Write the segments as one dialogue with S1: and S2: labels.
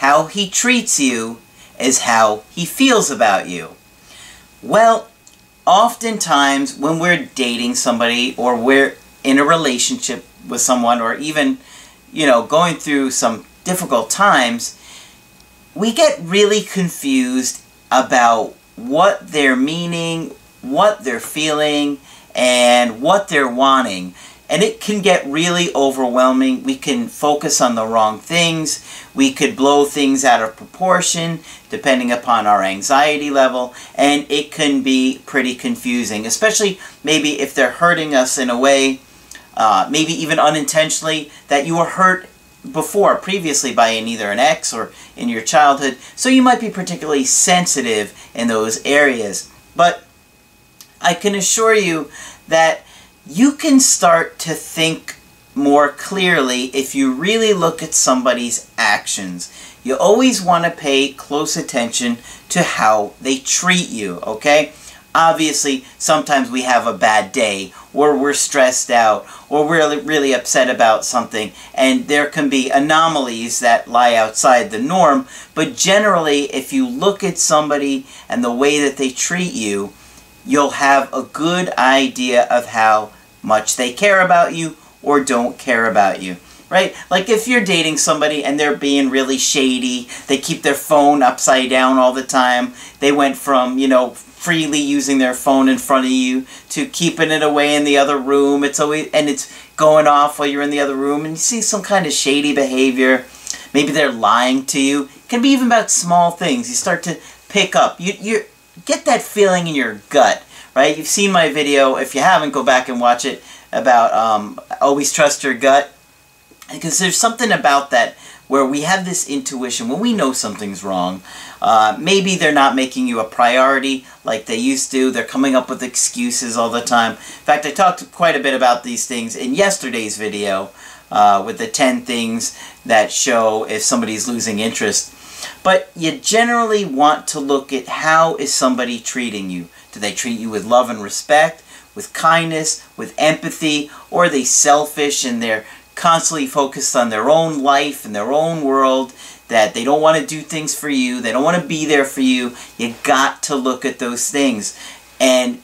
S1: how he treats you is how he feels about you. Well, oftentimes when we're dating somebody or we're in a relationship with someone or even, you know, going through some difficult times, we get really confused about what they're meaning, what they're feeling, and what they're wanting. And it can get really overwhelming. We can focus on the wrong things. We could blow things out of proportion depending upon our anxiety level. And it can be pretty confusing, especially maybe if they're hurting us in a way, uh, maybe even unintentionally, that you were hurt before, previously by an, either an ex or in your childhood. So you might be particularly sensitive in those areas. But I can assure you that you can start to think more clearly if you really look at somebody's actions. You always want to pay close attention to how they treat you, okay? Obviously, sometimes we have a bad day, or we're stressed out, or we're really, upset about something, and there can be anomalies that lie outside the norm, but generally, if you look at somebody and the way that they treat you, you'll have a good idea of how much they care about you or don't care about you. Right? Like if you're dating somebody and they're being really shady, they keep their phone upside down all the time. They went from, you know, freely using their phone in front of you to keeping it away in the other room. It's always and it's going off while you're in the other room and you see some kind of shady behavior. Maybe they're lying to you. It can be even about small things. You start to pick up. You you get that feeling in your gut right? You've seen my video. If you haven't, go back and watch it about um, always trust your gut. Because there's something about that where we have this intuition when we know something's wrong. Uh, maybe they're not making you a priority like they used to. They're coming up with excuses all the time. In fact, I talked quite a bit about these things in yesterday's video uh, with the 10 things that show if somebody's losing interest. But you generally want to look at how is somebody treating you. Do they treat you with love and respect, with kindness, with empathy, or are they selfish and they're constantly focused on their own life and their own world, that they don't want to do things for you, they don't want to be there for you. You got to look at those things. And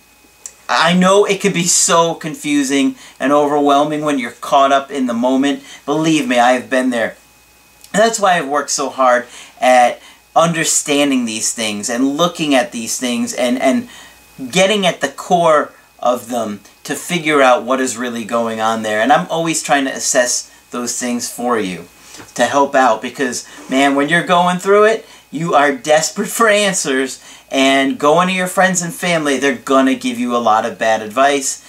S1: I know it can be so confusing and overwhelming when you're caught up in the moment. Believe me, I have been there. And that's why I've worked so hard at understanding these things and looking at these things and, and getting at the core of them to figure out what is really going on there. And I'm always trying to assess those things for you to help out because, man, when you're going through it, you are desperate for answers and going to your friends and family, they're going to give you a lot of bad advice.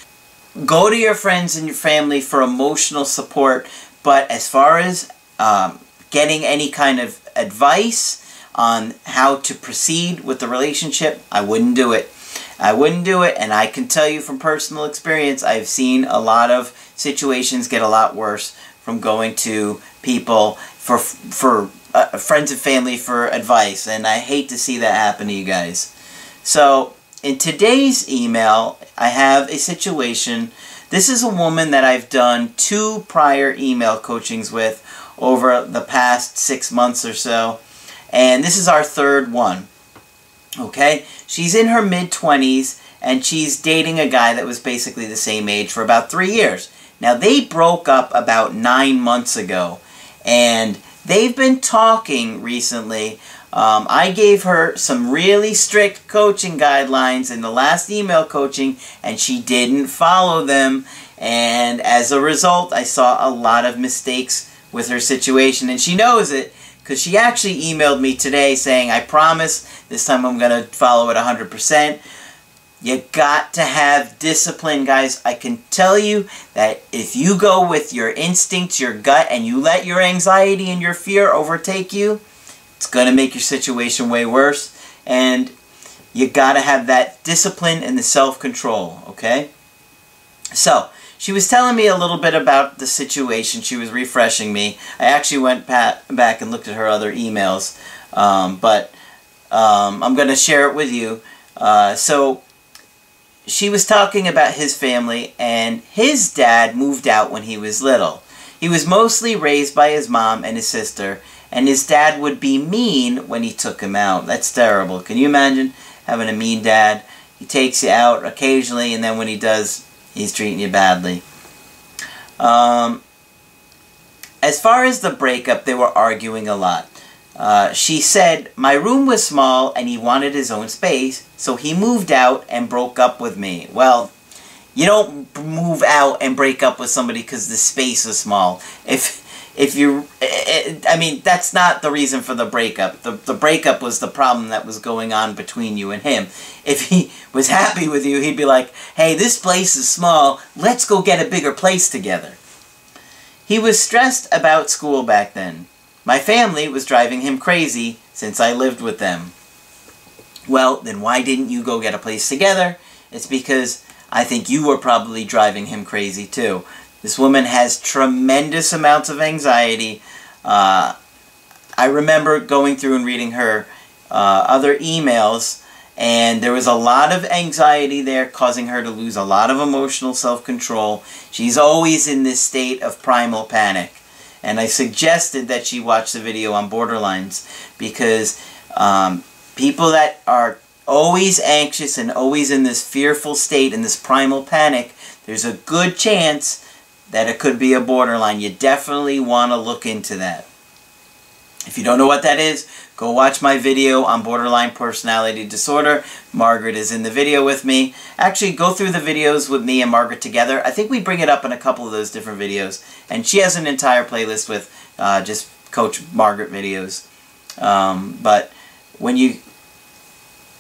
S1: Go to your friends and your family for emotional support, but as far as um, getting any kind of advice on how to proceed with the relationship, I wouldn't do it. I wouldn't do it, and I can tell you from personal experience, I've seen a lot of situations get a lot worse from going to people for for uh, friends and family for advice, and I hate to see that happen to you guys. So, in today's email, I have a situation. This is a woman that I've done two prior email coachings with over the past six months or so, and this is our third one. Okay? She's in her mid-20s, and she's dating a guy that was basically the same age for about three years. Now, they broke up about nine months ago, and they've been talking recently. Um, I gave her some really strict coaching guidelines in the last email coaching, and she didn't follow them. And as a result, I saw a lot of mistakes with her situation, and she knows it because she actually emailed me today saying, I promise this time I'm going to follow it 100%. You got to have discipline, guys. I can tell you that if you go with your instincts, your gut, and you let your anxiety and your fear overtake you, It's going to make your situation way worse. And you got to have that discipline and the self-control, okay? So, she was telling me a little bit about the situation. She was refreshing me. I actually went back and looked at her other emails, um, but um, I'm going to share it with you. Uh, so, she was talking about his family, and his dad moved out when he was little. He was mostly raised by his mom and his sister, and his dad would be mean when he took him out. That's terrible. Can you imagine having a mean dad? He takes you out occasionally, and then when he does, he's treating you badly. Um, as far as the breakup, they were arguing a lot. Uh, she said, My room was small and he wanted his own space, so he moved out and broke up with me. Well, you don't move out and break up with somebody because the space is small. If if you, I mean, that's not the reason for the breakup. The, the breakup was the problem that was going on between you and him. If he was happy with you, he'd be like, hey, this place is small, let's go get a bigger place together. He was stressed about school back then. My family was driving him crazy since I lived with them. Well, then why didn't you go get a place together? It's because I think you were probably driving him crazy too. This woman has tremendous amounts of anxiety. Uh, I remember going through and reading her uh, other emails, and there was a lot of anxiety there causing her to lose a lot of emotional self-control. She's always in this state of primal panic. And I suggested that she watch the video on borderlines because um, people that are always anxious and always in this fearful state, in this primal panic, there's a good chance that it could be a borderline. You definitely want to look into that. If you don't know what that is, go watch my video on borderline personality disorder. Margaret is in the video with me. Actually, go through the videos with me and Margaret together. I think we bring it up in a couple of those different videos. And she has an entire playlist with uh, just Coach Margaret videos. Um, but when you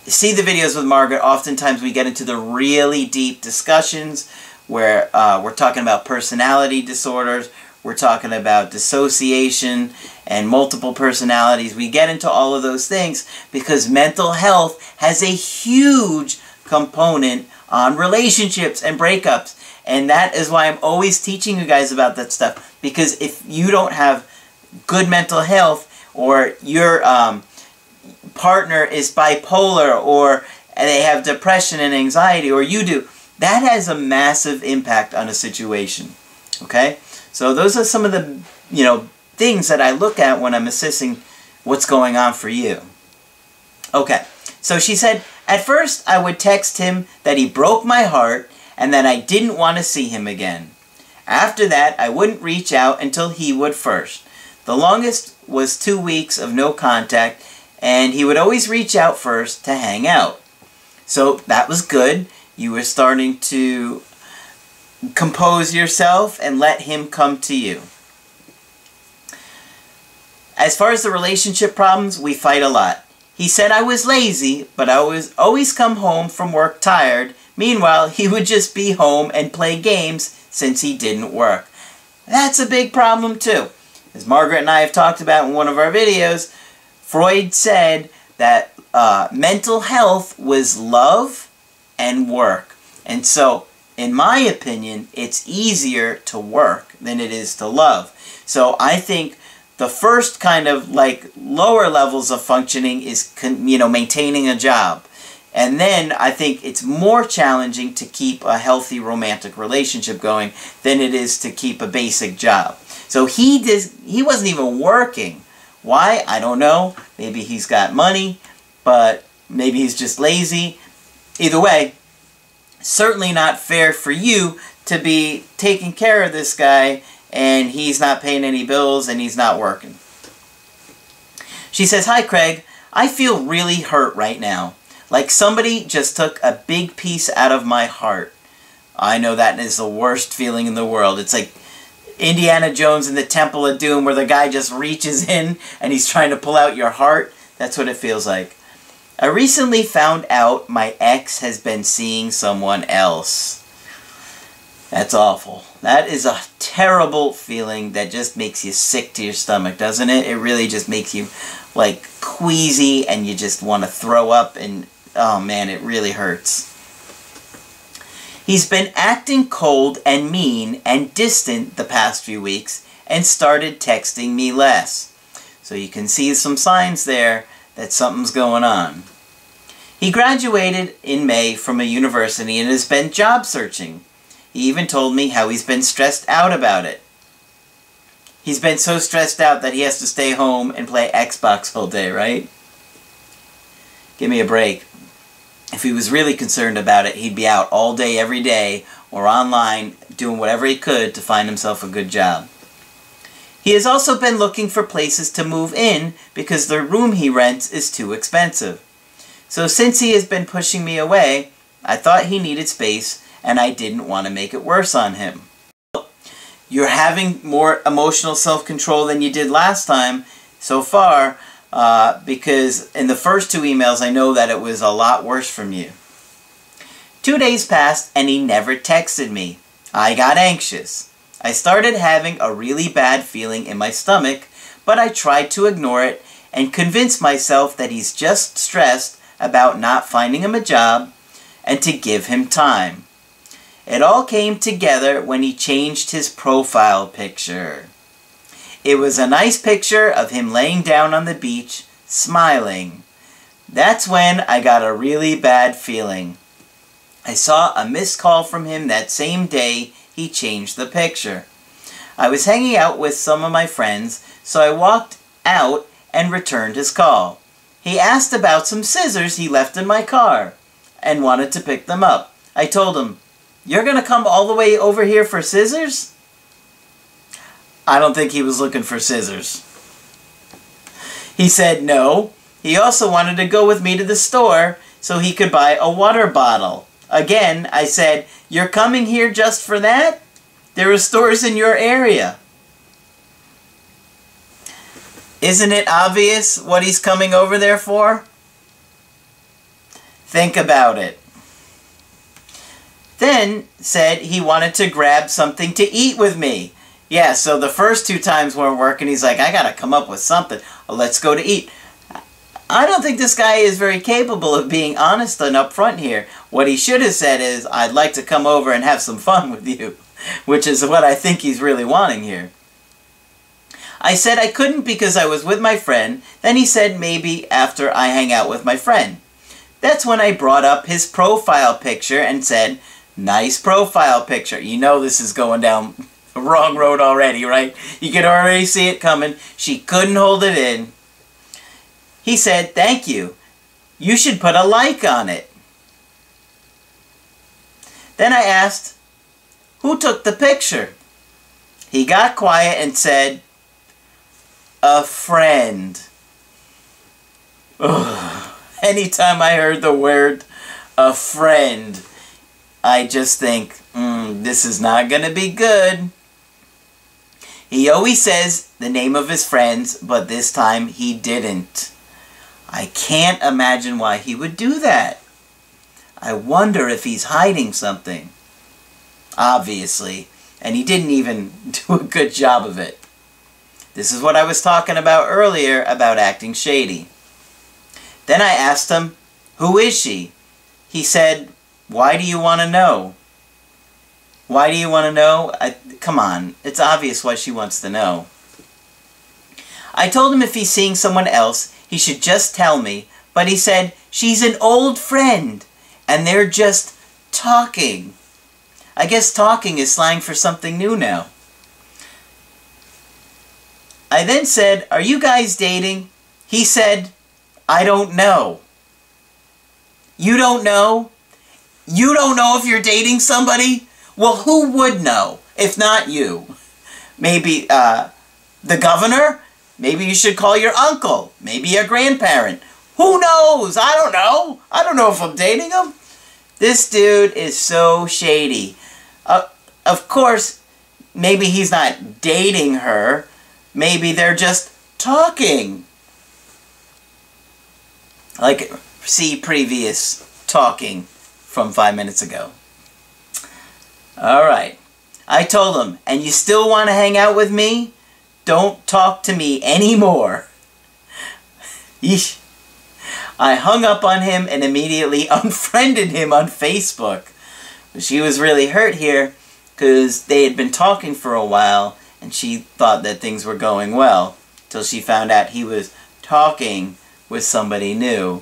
S1: see the videos with Margaret, oftentimes we get into the really deep discussions where uh, we're talking about personality disorders, we're talking about dissociation and multiple personalities. We get into all of those things because mental health has a huge component on relationships and breakups. And that is why I'm always teaching you guys about that stuff. Because if you don't have good mental health or your um, partner is bipolar or they have depression and anxiety or you do, that has a massive impact on a situation. Okay? So those are some of the, you know, things that I look at when I'm assessing what's going on for you. Okay. So she said, at first I would text him that he broke my heart and that I didn't want to see him again. After that, I wouldn't reach out until he would first. The longest was two weeks of no contact, and he would always reach out first to hang out. So that was good. You were starting to compose yourself and let him come to you. As far as the relationship problems, we fight a lot. He said I was lazy, but I was always come home from work tired. Meanwhile, he would just be home and play games since he didn't work. That's a big problem too. As Margaret and I have talked about in one of our videos, Freud said that uh, mental health was love and work. And so, in my opinion, it's easier to work than it is to love. So I think the first kind of like lower levels of functioning is you know maintaining a job. And then I think it's more challenging to keep a healthy romantic relationship going than it is to keep a basic job. So he did, he wasn't even working. Why? I don't know. Maybe he's got money, but maybe he's just lazy. Either way, certainly not fair for you to be taking care of this guy and he's not paying any bills and he's not working. She says, Hi, Craig. I feel really hurt right now. Like somebody just took a big piece out of my heart. I know that is the worst feeling in the world. It's like Indiana Jones in the Temple of Doom where the guy just reaches in and he's trying to pull out your heart. That's what it feels like. I recently found out my ex has been seeing someone else. That's awful. That is a terrible feeling that just makes you sick to your stomach, doesn't it? It really just makes you like queasy and you just want to throw up and oh man, it really hurts. He's been acting cold and mean and distant the past few weeks and started texting me less. So you can see some signs there that something's going on. He graduated in May from a university and has been job searching. He even told me how he's been stressed out about it. He's been so stressed out that he has to stay home and play Xbox all day, right? Give me a break. If he was really concerned about it, he'd be out all day every day or online doing whatever he could to find himself a good job. He has also been looking for places to move in because the room he rents is too expensive. So since he has been pushing me away, I thought he needed space and I didn't want to make it worse on him you're having more emotional self-control than you did last time so far uh, because in the first two emails I know that it was a lot worse from you. Two days passed and he never texted me. I got anxious. I started having a really bad feeling in my stomach, but I tried to ignore it and convince myself that he's just stressed about not finding him a job and to give him time. It all came together when he changed his profile picture. It was a nice picture of him laying down on the beach, smiling. That's when I got a really bad feeling. I saw a missed call from him that same day he changed the picture. I was hanging out with some of my friends, so I walked out and returned his call. He asked about some scissors he left in my car and wanted to pick them up. I told him, you're going to come all the way over here for scissors? I don't think he was looking for scissors. He said no. He also wanted to go with me to the store so he could buy a water bottle. Again, I said, You're coming here just for that? There are stores in your area. Isn't it obvious what he's coming over there for? Think about it. Then said he wanted to grab something to eat with me. Yeah, so the first two times weren't working. He's like, I gotta come up with something. Let's go to eat. I don't think this guy is very capable of being honest and upfront here. What he should have said is, I'd like to come over and have some fun with you, which is what I think he's really wanting here. I said I couldn't because I was with my friend. Then he said maybe after I hang out with my friend. That's when I brought up his profile picture and said, Nice profile picture. You know this is going down the wrong road already, right? You can already see it coming. She couldn't hold it in. He said, thank you. You should put a like on it. Then I asked, who took the picture? He got quiet and said, a friend. Ugh. Anytime I heard the word a friend, I just think, mm, this is not going to be good. He always says the name of his friends, but this time he didn't. I can't imagine why he would do that. I wonder if he's hiding something. Obviously. And he didn't even do a good job of it. This is what I was talking about earlier about acting shady. Then I asked him, Who is she? He said, why do you want to know? Why do you want to know? I, come on, it's obvious why she wants to know. I told him if he's seeing someone else, he should just tell me, but he said, she's an old friend, and they're just talking. I guess talking is slang for something new now. I then said, are you guys dating? He said, I don't know. You don't know? You don't know if you're dating somebody? Well, who would know if not you? Maybe uh, the governor? Maybe you should call your uncle. Maybe a grandparent. Who knows? I don't know. I don't know if I'm dating him. This dude is so shady. Uh, of course, maybe he's not dating her. Maybe they're just talking. Like, see previous talking from five minutes ago. Alright. I told him, and you still want to hang out with me? Don't talk to me anymore. Yeesh. I hung up on him and immediately unfriended him on Facebook. She was really hurt here because they had been talking for a while and she thought that things were going well till she found out he was talking with somebody new.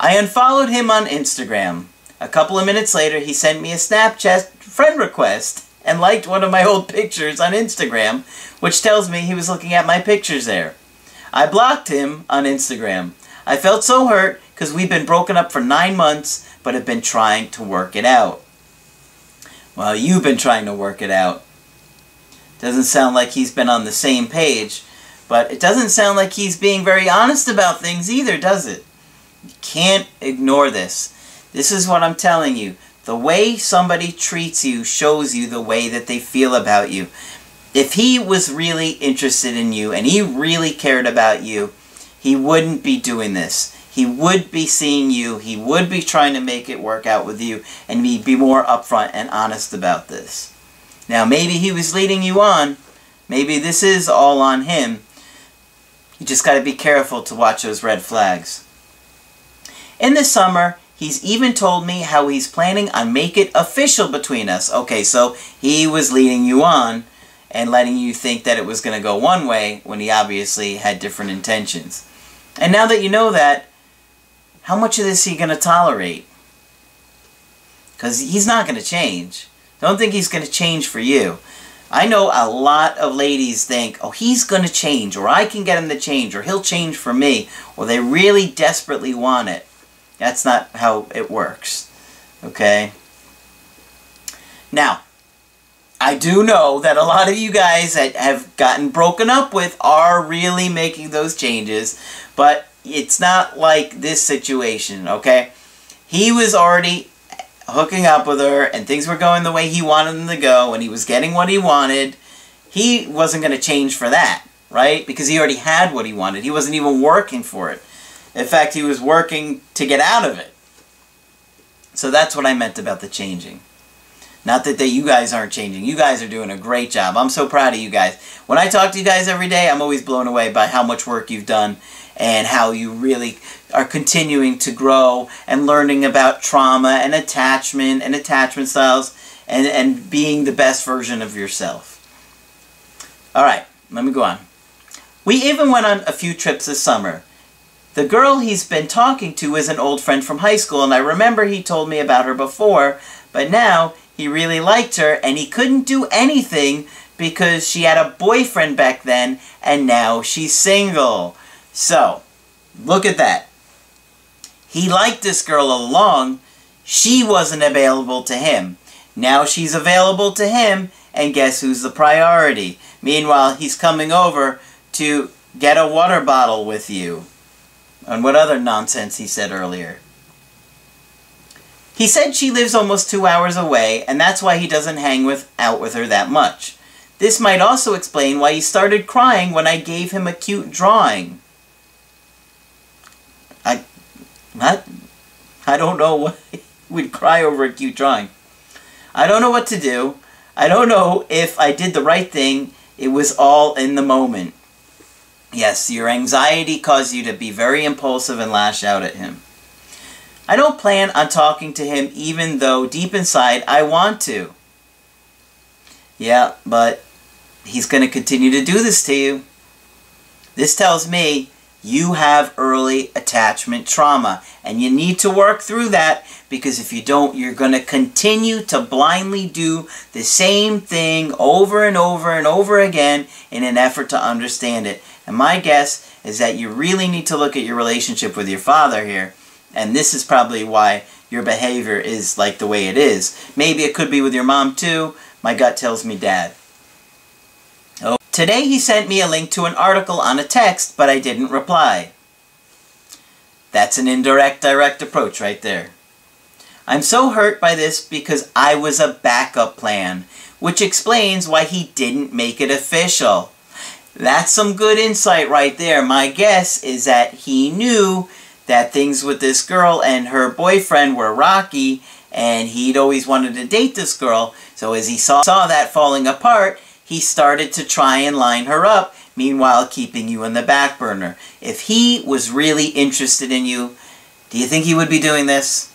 S1: I unfollowed him on Instagram. A couple of minutes later, he sent me a Snapchat friend request and liked one of my old pictures on Instagram, which tells me he was looking at my pictures there. I blocked him on Instagram. I felt so hurt because we've been broken up for nine months, but have been trying to work it out. Well, you've been trying to work it out. Doesn't sound like he's been on the same page, but it doesn't sound like he's being very honest about things either, does it? You can't ignore this. This is what I'm telling you. The way somebody treats you shows you the way that they feel about you. If he was really interested in you and he really cared about you, he wouldn't be doing this. He would be seeing you, he would be trying to make it work out with you, and he'd be more upfront and honest about this. Now, maybe he was leading you on. Maybe this is all on him. You just got to be careful to watch those red flags. In the summer, he's even told me how he's planning on make it official between us. Okay, so he was leading you on and letting you think that it was going to go one way when he obviously had different intentions. And now that you know that, how much of this you going to tolerate? Because he's not going to change. Don't think he's going to change for you. I know a lot of ladies think, oh, he's going to change, or I can get him to change, or he'll change for me, or they really desperately want it. That's not how it works. Okay? Now, I do know that a lot of you guys that have gotten broken up with are really making those changes, but it's not like this situation, okay? He was already hooking up with her and things were going the way he wanted them to go and he was getting what he wanted, he wasn't going to change for that, right? Because he already had what he wanted. He wasn't even working for it. In fact, he was working to get out of it. So that's what I meant about the changing. Not that they, you guys aren't changing. You guys are doing a great job. I'm so proud of you guys. When I talk to you guys every day, I'm always blown away by how much work you've done and how you really are continuing to grow and learning about trauma and attachment and attachment styles and, and being the best version of yourself. Alright, let me go on. We even went on a few trips this summer. The girl he's been talking to is an old friend from high school, and I remember he told me about her before, but now he really liked her, and he couldn't do anything because she had a boyfriend back then, and now she's single. So, look at that. He liked this girl along. She wasn't available to him. Now she's available to him, and guess who's the priority? Meanwhile, he's coming over to get a water bottle with you. And what other nonsense he said earlier. He said she lives almost two hours away, and that's why he doesn't hang with, out with her that much. This might also explain why he started crying when I gave him a cute drawing. I... What? I don't know why we'd cry over a cute drawing. I don't know what to do. I don't know if I did the right thing. It was all in the moment. Yes, your anxiety caused you to be very impulsive and lash out at him. I don't plan on talking to him even though deep inside I want to. Yeah, but he's going to continue to do this to you. This tells me you have early attachment trauma. And you need to work through that because if you don't, you're going to continue to blindly do the same thing over and over and over again in an effort to understand it. And my guess is that you really need to look at your relationship with your father here. And this is probably why your behavior is like the way it is. Maybe it could be with your mom too. My gut tells me dad. Oh. Today he sent me a link to an article on a text, but I didn't reply. That's an indirect direct approach right there. I'm so hurt by this because I was a backup plan, which explains why he didn't make it official. That's some good insight right there. My guess is that he knew that things with this girl and her boyfriend were rocky and he'd always wanted to date this girl. So as he saw, saw that falling apart, he started to try and line her up, meanwhile keeping you in the back burner. If he was really interested in you, do you think he would be doing this?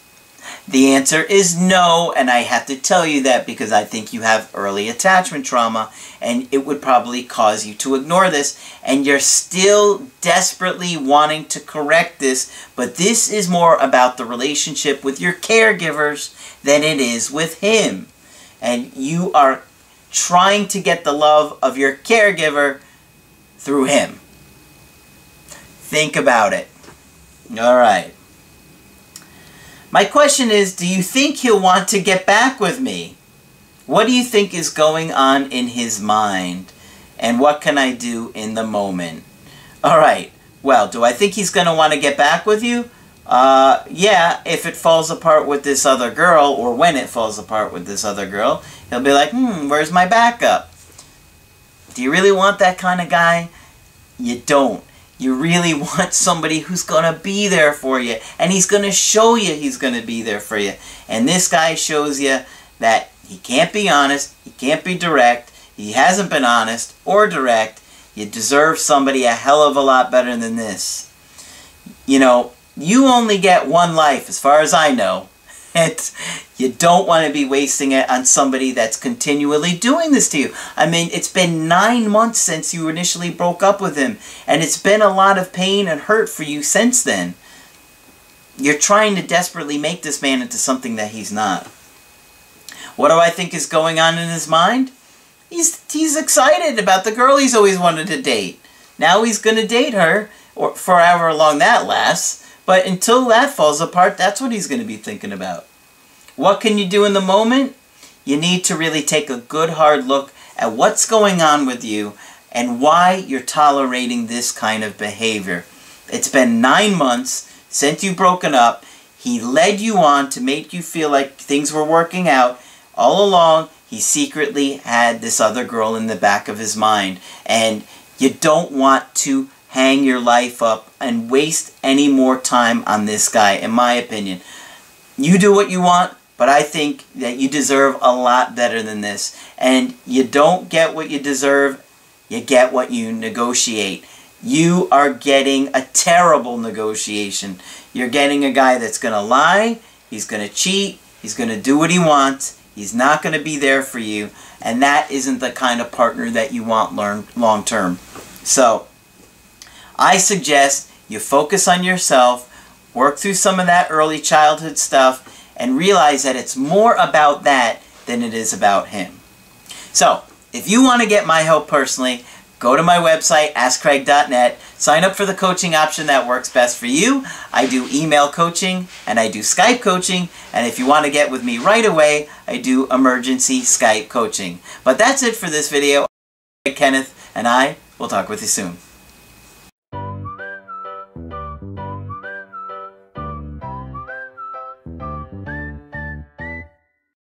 S1: The answer is no, and I have to tell you that because I think you have early attachment trauma, and it would probably cause you to ignore this, and you're still desperately wanting to correct this, but this is more about the relationship with your caregivers than it is with him. And you are trying to get the love of your caregiver through him. Think about it. All right. My question is, do you think he'll want to get back with me? What do you think is going on in his mind? And what can I do in the moment? All right. Well, do I think he's going to want to get back with you? Uh, yeah, if it falls apart with this other girl, or when it falls apart with this other girl, he'll be like, hmm, where's my backup? Do you really want that kind of guy? You don't. You really want somebody who's going to be there for you. And he's going to show you he's going to be there for you. And this guy shows you that he can't be honest. He can't be direct. He hasn't been honest or direct. You deserve somebody a hell of a lot better than this. You know, you only get one life as far as I know. And you don't want to be wasting it on somebody that's continually doing this to you. I mean, it's been nine months since you initially broke up with him, and it's been a lot of pain and hurt for you since then. You're trying to desperately make this man into something that he's not. What do I think is going on in his mind? He's, he's excited about the girl he's always wanted to date. Now he's going to date her, or for however long that lasts. But until that falls apart, that's what he's going to be thinking about. What can you do in the moment? You need to really take a good hard look at what's going on with you and why you're tolerating this kind of behavior. It's been nine months since you've broken up. He led you on to make you feel like things were working out. All along, he secretly had this other girl in the back of his mind. And you don't want to hang your life up and waste any more time on this guy, in my opinion. You do what you want, but I think that you deserve a lot better than this. And you don't get what you deserve, you get what you negotiate. You are getting a terrible negotiation. You're getting a guy that's going to lie, he's going to cheat, he's going to do what he wants, he's not going to be there for you, and that isn't the kind of partner that you want long term. So, I suggest you focus on yourself, work through some of that early childhood stuff, and realize that it's more about that than it is about him. So, if you want to get my help personally, go to my website, askcraig.net, sign up for the coaching option that works best for you. I do email coaching and I do Skype coaching, and if you want to get with me right away, I do emergency Skype coaching. But that's it for this video. Kenneth and I will talk with you soon.